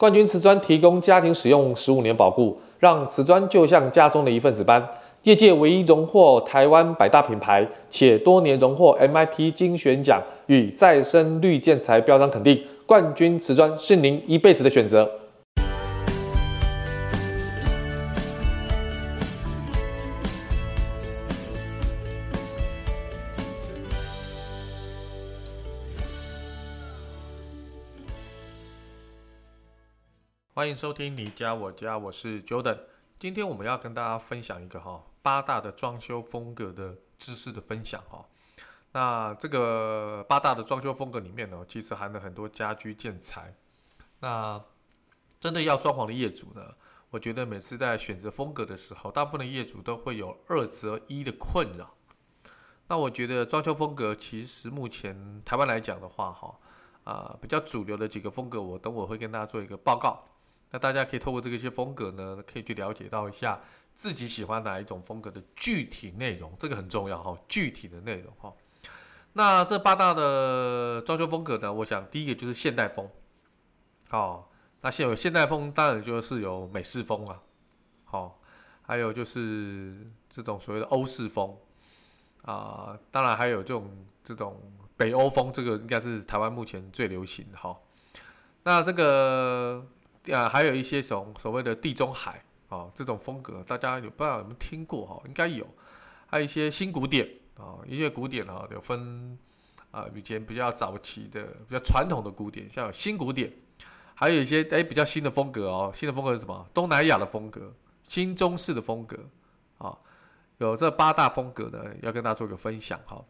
冠军瓷砖提供家庭使用十五年保固，让瓷砖就像家中的一份子般。业界唯一荣获台湾百大品牌，且多年荣获 MIT 精选奖与再生绿建材标章肯定，冠军瓷砖是您一辈子的选择。欢迎收听你家我家，我是 Jordan。今天我们要跟大家分享一个哈八大的装修风格的知识的分享哈。那这个八大的装修风格里面呢，其实含了很多家居建材。那真的要装潢的业主呢，我觉得每次在选择风格的时候，大部分的业主都会有二择一的困扰。那我觉得装修风格其实目前台湾来讲的话，哈啊比较主流的几个风格，我等会会跟大家做一个报告。那大家可以透过这个一些风格呢，可以去了解到一下自己喜欢哪一种风格的具体内容，这个很重要哈，具体的内容哈。那这八大的装修风格呢，我想第一个就是现代风，哦，那现有现代风，当然就是有美式风啊，好，还有就是这种所谓的欧式风啊，当然还有这种这种北欧风，这个应该是台湾目前最流行的哈。那这个。啊，还有一些所所谓的地中海啊，这种风格，大家有不知道有没有听过哈？应该有。还有一些新古典啊，一些古典哈，有分啊，以前比较早期的、比较传统的古典，像新古典，还有一些哎比较新的风格哦。新的风格是什么？东南亚的风格，新中式的风格啊，有这八大风格呢，要跟大家做一个分享哈。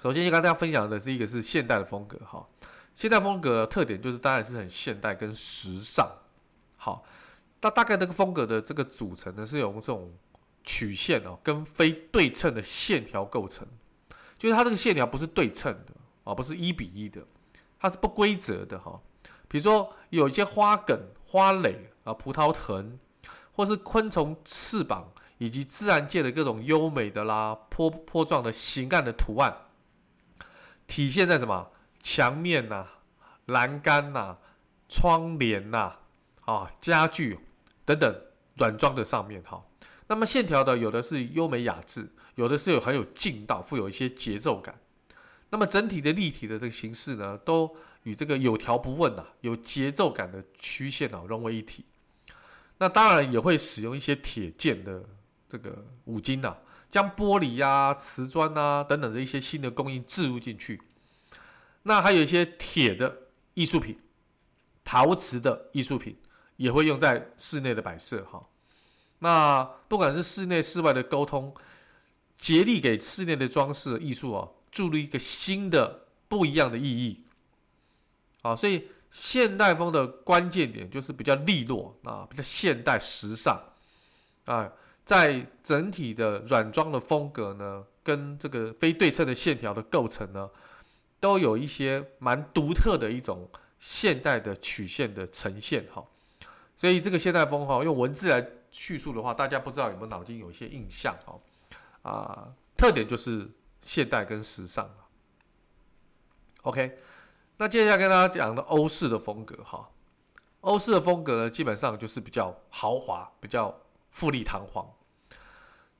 首先，要跟大家分享的是一个是现代的风格哈。现代风格的特点就是，当然是很现代跟时尚。好，那大概这个风格的这个组成呢，是由这种曲线哦跟非对称的线条构成，就是它这个线条不是对称的啊，不是一比一的，它是不规则的哈。比如说有一些花梗、花蕾啊、葡萄藤，或是昆虫翅膀，以及自然界的各种优美的啦、坡坡状的形干的图案，体现在什么？墙面呐、栏杆呐、窗帘呐、啊、家具等等软装的上面哈，那么线条的有的是优美雅致，有的是有很有劲道，富有一些节奏感。那么整体的立体的这个形式呢，都与这个有条不紊呐、有节奏感的曲线啊融为一体。那当然也会使用一些铁件的这个五金呐，将玻璃呀、瓷砖啊等等的一些新的工艺置入进去。那还有一些铁的艺术品、陶瓷的艺术品也会用在室内的摆设哈。那不管是室内室外的沟通，竭力给室内的装饰艺术啊注入一个新的不一样的意义。啊，所以现代风的关键点就是比较利落啊，比较现代时尚啊，在整体的软装的风格呢，跟这个非对称的线条的构成呢。都有一些蛮独特的一种现代的曲线的呈现哈，所以这个现代风哈，用文字来叙述的话，大家不知道有没有脑筋有一些印象哈。啊，特点就是现代跟时尚 OK，那接下来跟大家讲的欧式的风格哈，欧式的风格呢，基本上就是比较豪华，比较富丽堂皇，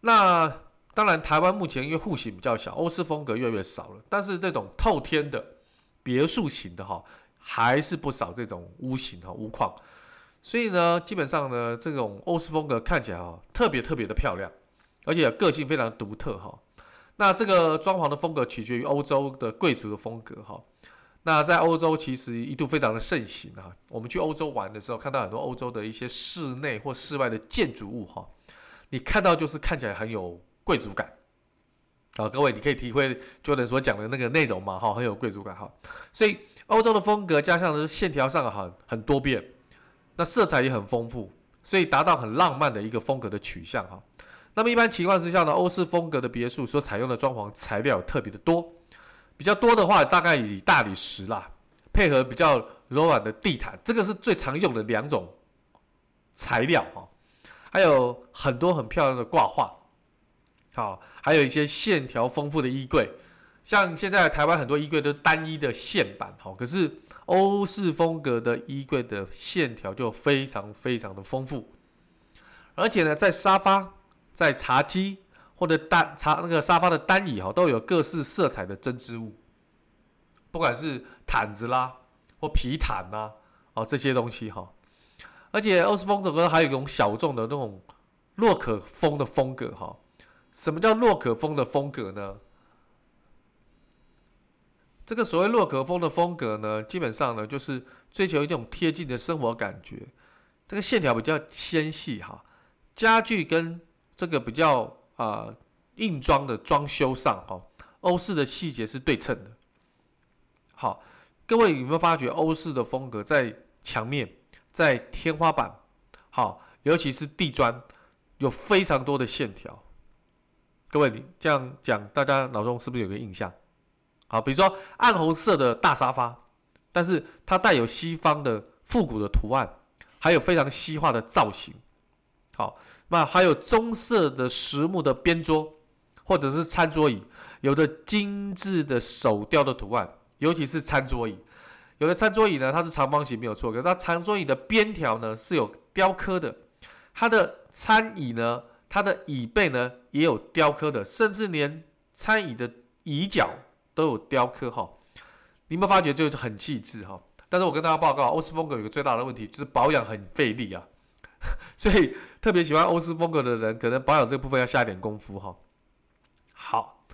那。当然，台湾目前因为户型比较小，欧式风格越来越少了。但是这种透天的别墅型的哈，还是不少这种屋型哈屋况。所以呢，基本上呢，这种欧式风格看起来哈特别特别的漂亮，而且个性非常独特哈。那这个装潢的风格取决于欧洲的贵族的风格哈。那在欧洲其实一度非常的盛行啊。我们去欧洲玩的时候，看到很多欧洲的一些室内或室外的建筑物哈，你看到就是看起来很有。贵族感，好，各位，你可以体会 Jordan 所讲的那个内容嘛？哈，很有贵族感哈。所以欧洲的风格加上的是线条上很很多变，那色彩也很丰富，所以达到很浪漫的一个风格的取向哈。那么一般情况之下呢，欧式风格的别墅所采用的装潢材料特别的多，比较多的话大概以大理石啦，配合比较柔软的地毯，这个是最常用的两种材料哈。还有很多很漂亮的挂画。好，还有一些线条丰富的衣柜，像现在台湾很多衣柜都是单一的线板，哈，可是欧式风格的衣柜的线条就非常非常的丰富，而且呢，在沙发、在茶几或者单茶那个沙发的单椅哈，都有各式色彩的针织物，不管是毯子啦或皮毯呐，哦这些东西哈，而且欧式风格还有一种小众的那种洛可风的风格哈。什么叫洛可风的风格呢？这个所谓洛可风的风格呢，基本上呢就是追求一种贴近的生活感觉，这个线条比较纤细哈，家具跟这个比较啊、硬装的装修上哈，欧式的细节是对称的。好，各位有没有发觉欧式的风格在墙面、在天花板，好，尤其是地砖，有非常多的线条。各位，你这样讲，大家脑中是不是有个印象？好，比如说暗红色的大沙发，但是它带有西方的复古的图案，还有非常西化的造型。好，那还有棕色的实木的边桌，或者是餐桌椅，有着精致的手雕的图案，尤其是餐桌椅。有的餐桌椅呢，它是长方形没有错，可是它餐桌椅的边条呢是有雕刻的，它的餐椅呢。它的椅背呢也有雕刻的，甚至连餐椅的椅脚都有雕刻哈。你有发觉就是很气质哈？但是我跟大家报告，欧式风格有个最大的问题就是保养很费力啊，所以特别喜欢欧式风格的人，可能保养这部分要下点功夫哈。好，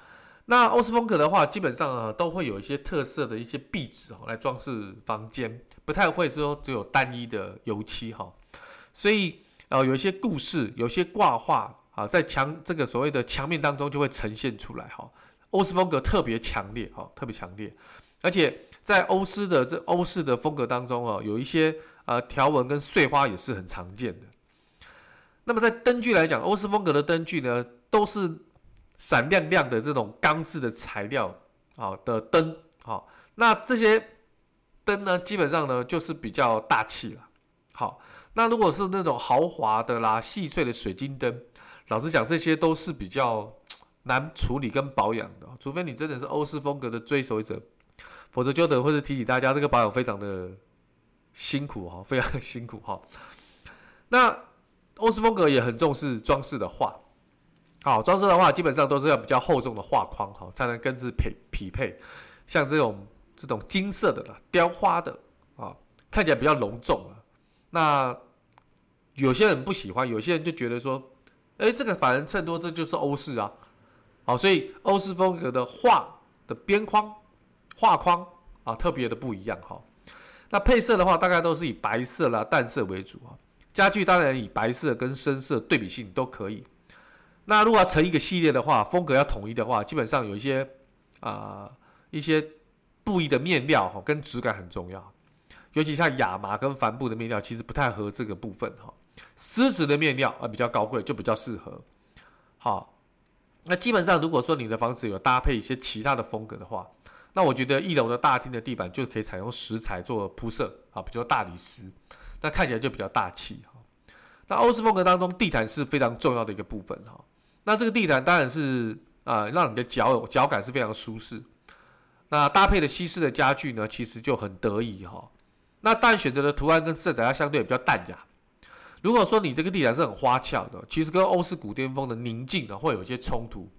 那欧式风格的话，基本上啊都会有一些特色的一些壁纸哈来装饰房间，不太会说只有单一的油漆哈，所以。哦，有一些故事，有些挂画啊，在墙这个所谓的墙面当中就会呈现出来哈。欧式风格特别强烈哈，特别强烈，而且在欧式的这欧式的风格当中哦，有一些呃条纹跟碎花也是很常见的。那么在灯具来讲，欧式风格的灯具呢，都是闪亮亮的这种钢制的材料啊的灯，好，那这些灯呢，基本上呢就是比较大气了，好。那如果是那种豪华的啦、细碎的水晶灯，老实讲，这些都是比较难处理跟保养的，除非你真的是欧式风格的追随者，否则就等会是提醒大家，这个保养非常的辛苦哈，非常辛苦哈。那欧式风格也很重视装饰的画，好，装饰的话基本上都是要比较厚重的画框哈，才能跟之匹匹配，像这种这种金色的啦、雕花的啊，看起来比较隆重了。那有些人不喜欢，有些人就觉得说，哎，这个反而衬托这就是欧式啊，好，所以欧式风格的画的边框、画框啊，特别的不一样哈。那配色的话，大概都是以白色啦、淡色为主啊。家具当然以白色跟深色对比性都可以。那如果要成一个系列的话，风格要统一的话，基本上有一些啊、一些布艺的面料哈，跟质感很重要。尤其像亚麻跟帆布的面料，其实不太合这个部分哈。丝质的面料啊比较高贵，就比较适合。好，那基本上如果说你的房子有搭配一些其他的风格的话，那我觉得一楼的大厅的地板就可以采用石材做铺设啊，比较大理石，那看起来就比较大气哈。那欧式风格当中，地毯是非常重要的一个部分哈。那这个地毯当然是啊，让你的脚脚感是非常舒适。那搭配的西式的家具呢，其实就很得意哈。那但选择的图案跟色彩，它相对比较淡雅。如果说你这个地毯是很花俏的，其实跟欧式古典风的宁静呢，会有一些冲突。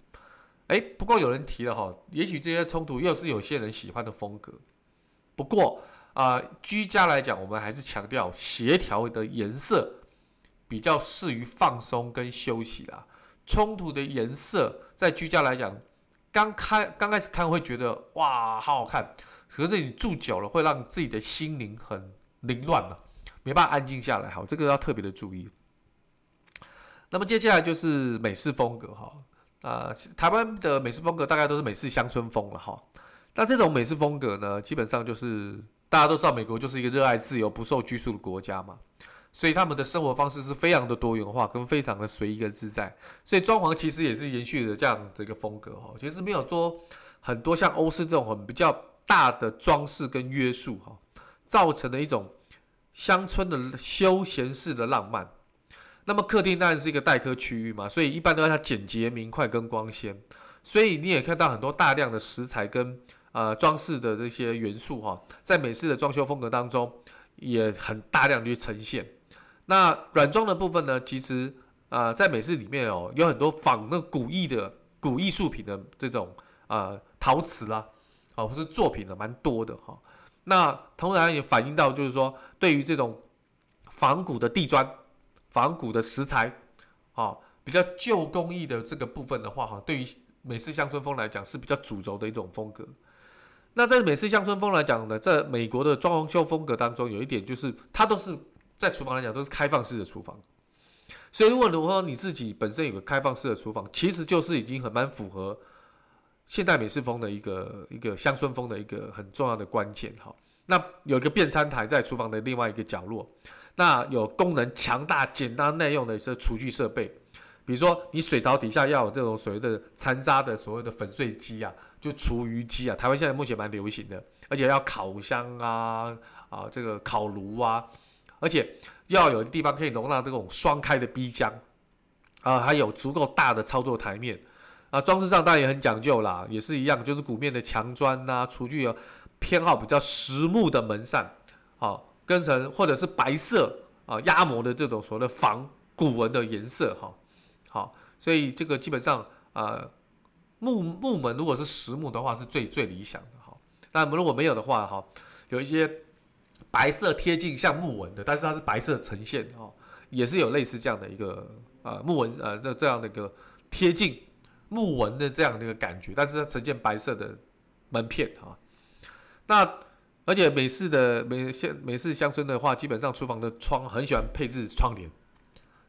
哎，不过有人提了哈，也许这些冲突又是有些人喜欢的风格。不过啊、居家来讲，我们还是强调协调的颜色比较适于放松跟休息啦。冲突的颜色在居家来讲，刚开刚开始看会觉得哇，好好看。可是你住久了，会让自己的心灵很凌乱嘛，没办法安静下来。好，这个要特别的注意。那么接下来就是美式风格哈，啊，台湾的美式风格大概都是美式乡村风了哈。那这种美式风格呢，基本上就是大家都知道，美国就是一个热爱自由、不受拘束的国家嘛，所以他们的生活方式是非常的多元化，跟非常的随意跟自在。所以装潢其实也是延续的这样这个风格哈，其实没有多很多像欧式这种很比较。大的装饰跟约束哈，造成了一种乡村的休闲式的浪漫。那么客厅当然是一个待客区域嘛，所以一般都要它简洁明快跟光鲜。所以你也看到很多大量的石材跟呃装饰的这些元素哈，在美式的装修风格当中也很大量的去呈现。那软装的部分呢，其实呃在美式里面哦，有很多仿那古意的古艺术品的这种呃陶瓷啦，或是作品的蛮多的哈。那同样也反映到就是说，对于这种仿古的地砖、仿古的石材，啊比较旧工艺的这个部分的话哈，对于美式乡村风来讲是比较主轴的一种风格。那在美式乡村风来讲呢，在美国的装修风格当中，有一点就是它都是在厨房来讲都是开放式的厨房。所以如果如果说你自己本身有个开放式的厨房，其实就是已经很蛮符合现代美式风的一个一个乡村风的一个很重要的关键哈。那有一个便餐台在厨房的另外一个角落，那有功能强大、简单耐用的一些厨具设备。比如说，你水槽底下要有这种所谓的残渣的所谓的粉碎机啊，就厨余机啊，台湾现在目前蛮流行的，而且要烤箱啊啊，这个烤炉啊，而且要有一个地方可以容纳这种双开的冰箱啊，还有足够大的操作台面啊，装饰上当然也很讲究啦，也是一样，就是鼓面的墙砖呐，厨具有偏好比较实木的门扇，啊，跟成或者是白色啊压模的这种所谓的仿古纹的颜色哈。好，所以这个基本上，呃，木木门如果是实木的话，是最最理想的哈。但如果没有的话，哈，有一些白色贴近像木纹的，但是它是白色呈现哈，也是有类似这样的一个呃木纹呃那这样的一个贴近木纹的这样的一个感觉，但是它呈现白色的门片啊。那而且美式的美现美式乡村的话，基本上厨房的窗很喜欢配置窗帘。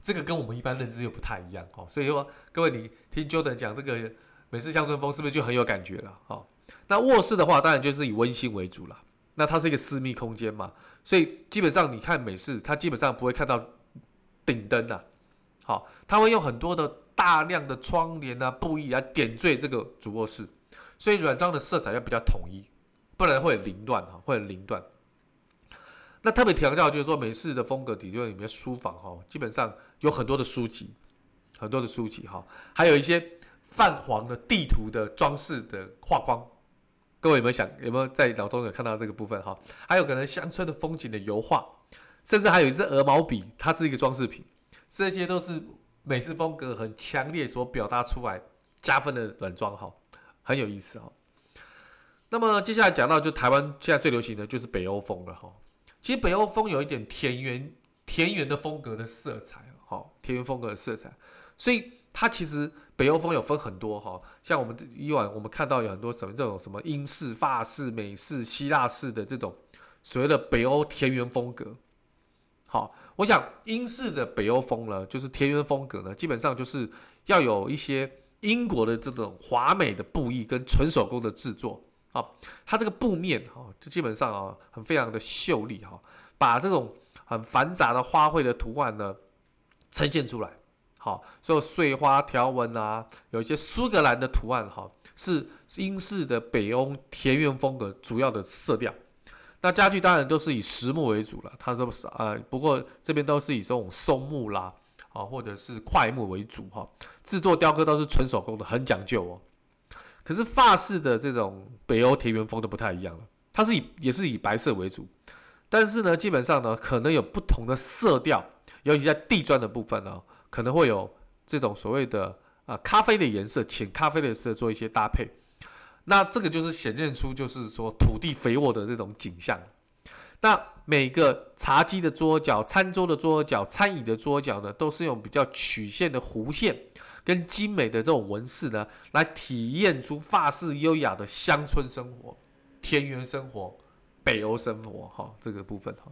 这个跟我们一般认知又不太一样哦，所以说各位你听 Jordan 讲这个美式乡村风是不是就很有感觉了哦？那卧室的话，当然就是以温馨为主了。那它是一个私密空间嘛，所以基本上你看美式，它基本上不会看到顶灯的，好，它会用很多的大量的窗帘啊、布艺来点缀这个主卧室，所以软装的色彩要比较统一，不然会凌乱哈，会凌乱。那特别强调就是说，美式的风格底就是里面书房哈，基本上有很多的书籍，很多的书籍哈，还有一些泛黄的地图的装饰的画框。各位有没有想，有没有在脑中有看到这个部分哈？还有可能乡村的风景的油画，甚至还有一支鹅毛笔，它是一个装饰品。这些都是美式风格很强烈所表达出来加分的软装哈，很有意思哈。那么接下来讲到就台湾现在最流行的就是北欧风了哈。其实北欧风有一点田园田园的风格的色彩，哈，田园风格的色彩，所以它其实北欧风有分很多哈，像我们以往我们看到有很多什么这种什么英式、法式、美式、希腊式的这种所谓的北欧田园风格，好，我想英式的北欧风呢，就是田园风格呢，基本上就是要有一些英国的这种华美的布艺跟纯手工的制作。啊，它这个布面哈，就基本上啊，很非常的秀丽哈，把这种很繁杂的花卉的图案呢呈现出来。好，所有碎花条纹啊，有一些苏格兰的图案哈，是英式的北欧田园风格主要的色调。那家具当然都是以实木为主了，它这不是啊，不过这边都是以这种松木啦，啊或者是块木为主哈，制作雕刻都是纯手工的，很讲究哦。可是法式的这种北欧田园风都不太一样了，它是以也是以白色为主，但是呢，基本上呢，可能有不同的色调，尤其在地砖的部分呢，可能会有这种所谓的啊咖啡的颜色、浅咖啡的颜色做一些搭配，那这个就是显现出就是说土地肥沃的这种景象。那每个茶几的桌角、餐桌的桌角、餐椅的桌角呢，都是用比较曲线的弧线。跟精美的这种纹饰呢，来体验出法式优雅的乡村生活、田园生活、北欧生活哈，这个部分哈。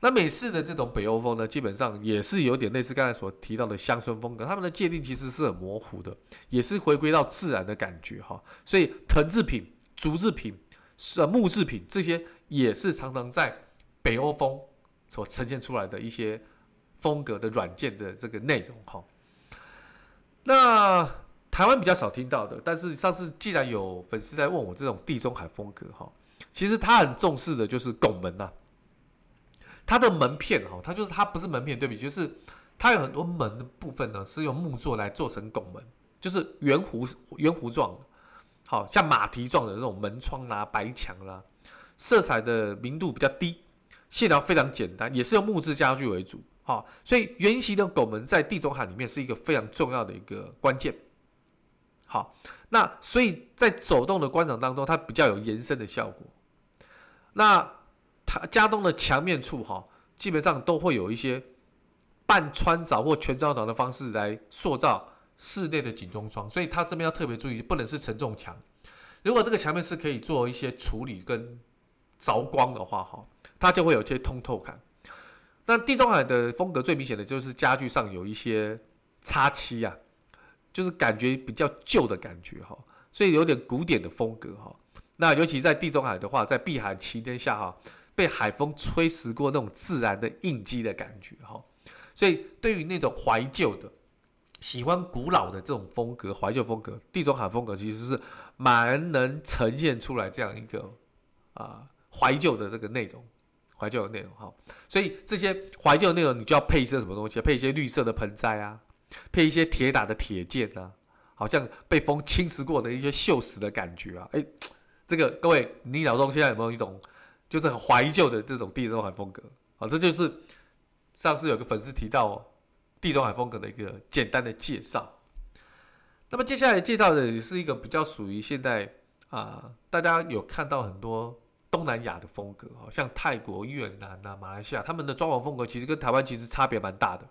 那美式的这种北欧风呢，基本上也是有点类似刚才所提到的乡村风格，他们的界定其实是很模糊的，也是回归到自然的感觉哈。所以藤制品、竹制品、是木制品这些，也是常常在北欧风所呈现出来的一些风格的软件的这个内容哈。那台湾比较少听到的，但是上次既然有粉丝在问我这种地中海风格哈，其实他很重视的就是拱门呐，它的门片哈，它就是它不是门片对比，就是它有很多门的部分呢是用木作来做成拱门，就是圆弧圆弧状的，好像马蹄状的这种门窗啦、白墙啦，色彩的明度比较低，线条非常简单，也是用木质家具为主。好，所以圆形的拱门在地中海里面是一个非常重要的一个关键。好，那所以在走动的观赏当中，它比较有延伸的效果。那它家中的墙面处哈，基本上都会有一些半穿凿或全装潢的方式来塑造室内的景中窗，所以它这边要特别注意，不能是承重墙。如果这个墙面是可以做一些处理跟凿光的话，哈，它就会有一些通透感。那地中海的风格最明显的就是家具上有一些插漆啊，就是感觉比较旧的感觉哈，所以有点古典的风格哈。那尤其在地中海的话，在避寒期间下哈，被海风吹蚀过那种自然的印记的感觉哈。所以对于那种怀旧的、喜欢古老的这种风格、怀旧风格，地中海风格其实是蛮能呈现出来这样一个啊怀旧的这个内容。怀旧的内容哈，所以这些怀旧的内容，你就要配一些什么东西？配一些绿色的盆栽啊，配一些铁打的铁件啊，好像被风侵蚀过的一些锈蚀的感觉啊。哎，这个各位，你脑中现在有没有一种就是很怀旧的这种地中海风格？好，这就是上次有个粉丝提到地中海风格的一个简单的介绍。那么接下来介绍的也是一个比较属于现在啊，大家有看到很多。东南亚的风格，像泰国、越南啊、马来西亚，他们的装潢风格其实跟台湾其实差别蛮大的。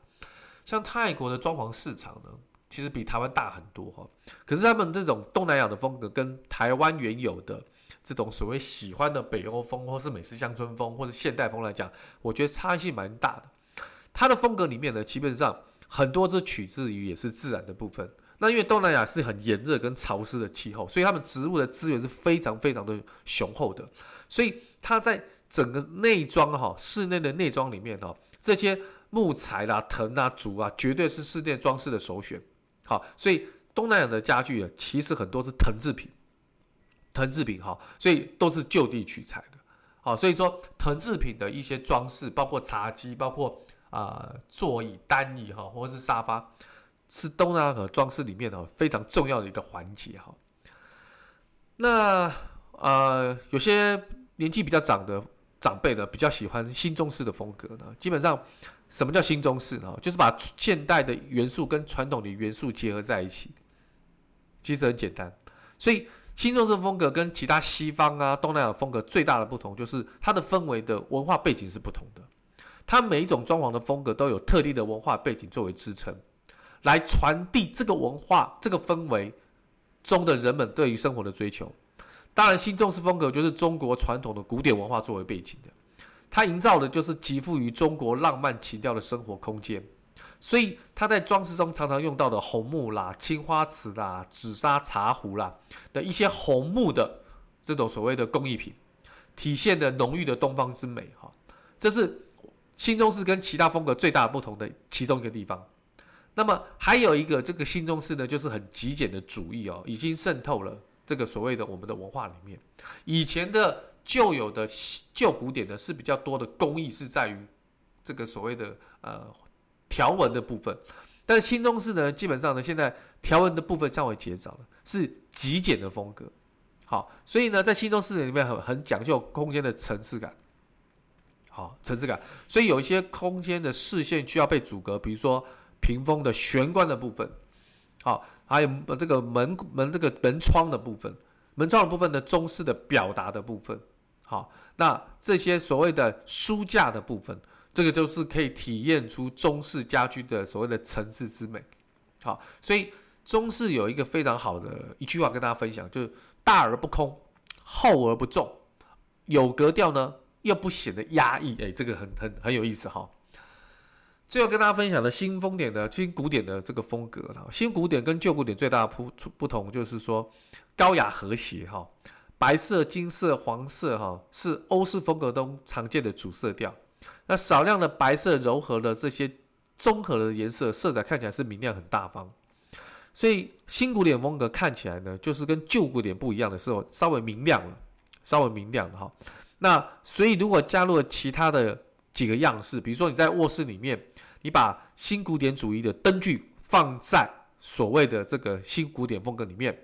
像泰国的装潢市场呢，其实比台湾大很多哈。可是他们这种东南亚的风格跟台湾原有的这种所谓喜欢的北欧风，或是美式乡村风，或是现代风来讲，我觉得差异性蛮大的。它的风格里面呢，基本上很多是取自于也是自然的部分。那因为东南亚是很炎热跟潮湿的气候，所以他们植物的资源是非常非常的雄厚的。所以它在整个内装哈，室内的内装里面哈，这些木材啦、藤啊、竹啊，绝对是室内装饰的首选。好，所以东南亚的家具啊，其实很多是藤制品，藤制品哈，所以都是就地取材的。好，所以说藤制品的一些装饰，包括茶几、包括啊、座椅、单椅哈，或者是沙发，是东南亚装饰里面的非常重要的一个环节哈。那呃，有些。年纪比较长的长辈呢，比较喜欢新中式的风格呢。基本上，什么叫新中式呢？就是把现代的元素跟传统的元素结合在一起。其实很简单，所以新中式风格跟其他西方啊、东南亚风格最大的不同，就是它的氛围的文化背景是不同的。它每一种装潢的风格都有特定的文化背景作为支撑，来传递这个文化、这个氛围中的人们对于生活的追求。当然，新中式风格就是中国传统的古典文化作为背景的，它营造的就是极富于中国浪漫情调的生活空间。所以，它在装饰中常常用到的红木啦、青花瓷啦、紫砂茶壶啦的一些红木的这种所谓的工艺品，体现的浓郁的东方之美。哈，这是新中式跟其他风格最大的不同的其中一个地方。那么，还有一个这个新中式呢，就是很极简的主义哦，已经渗透了。这个所谓的我们的文化里面，以前的旧有的旧古典的是比较多的工艺是在于这个所谓的呃条纹的部分，但是新中式呢，基本上呢，现在条纹的部分稍微减少了，是极简的风格。好，所以呢，在新中式里面很很讲究空间的层次感，好层次感，所以有一些空间的视线需要被阻隔，比如说屏风的玄关的部分，好。还有这个门门这个门窗的部分，门窗的部分的中式的表达的部分，好，那这些所谓的书架的部分，这个就是可以体验出中式家居的所谓的层次之美，好，所以中式有一个非常好的一句话跟大家分享，就是大而不空，厚而不重，有格调呢又不显得压抑，哎，这个很很很有意思哈。最后跟大家分享的新风点的新古典的这个风格了。新古典跟旧古典最大的不不同就是说高雅和谐哈，白色、金色、黄色哈是欧式风格中常见的主色调。那少量的白色柔和的这些综合的颜色，色彩看起来是明亮很大方。所以新古典风格看起来呢，就是跟旧古典不一样的时候，稍微明亮了，稍微明亮了哈。那所以如果加入了其他的几个样式，比如说你在卧室里面。你把新古典主义的灯具放在所谓的这个新古典风格里面，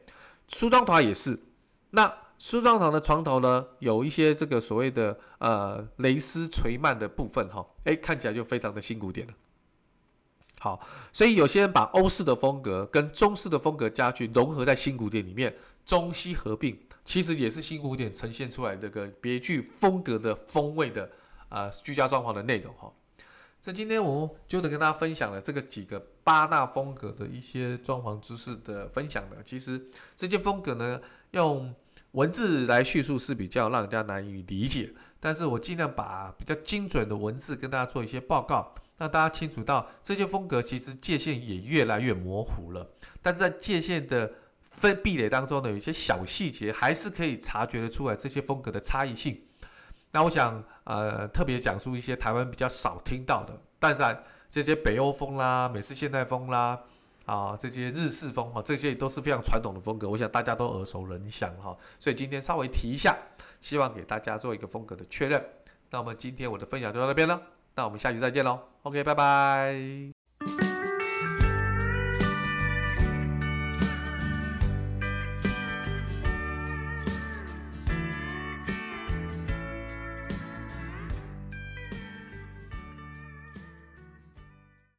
梳妆台也是。那梳妆台的床头呢，有一些这个所谓的呃蕾丝垂蔓的部分哈，哎，看起来就非常的新古典了。好，所以有些人把欧式的风格跟中式的风格家具融合在新古典里面，中西合并，其实也是新古典呈现出来这个别具风格的风味的啊、居家装潢的内容哈。所以今天我就能跟大家分享了这个几个八大风格的一些装潢知识的分享的。其实这些风格呢，用文字来叙述是比较让人家难以理解，但是我尽量把比较精准的文字跟大家做一些报告。让大家清楚到这些风格其实界限也越来越模糊了，但是在界限的分壁垒当中呢，有一些小细节还是可以察觉得出来这些风格的差异性。那我想呃特别讲述一些台湾比较少听到的，但是这些北欧风啦、美式现代风啦啊这些日式风哈，这些都是非常传统的风格，我想大家都耳熟能详哈。所以今天稍微提一下，希望给大家做一个风格的确认。那我们今天我的分享就到这边了。那我们下期再见喽，OK，拜拜。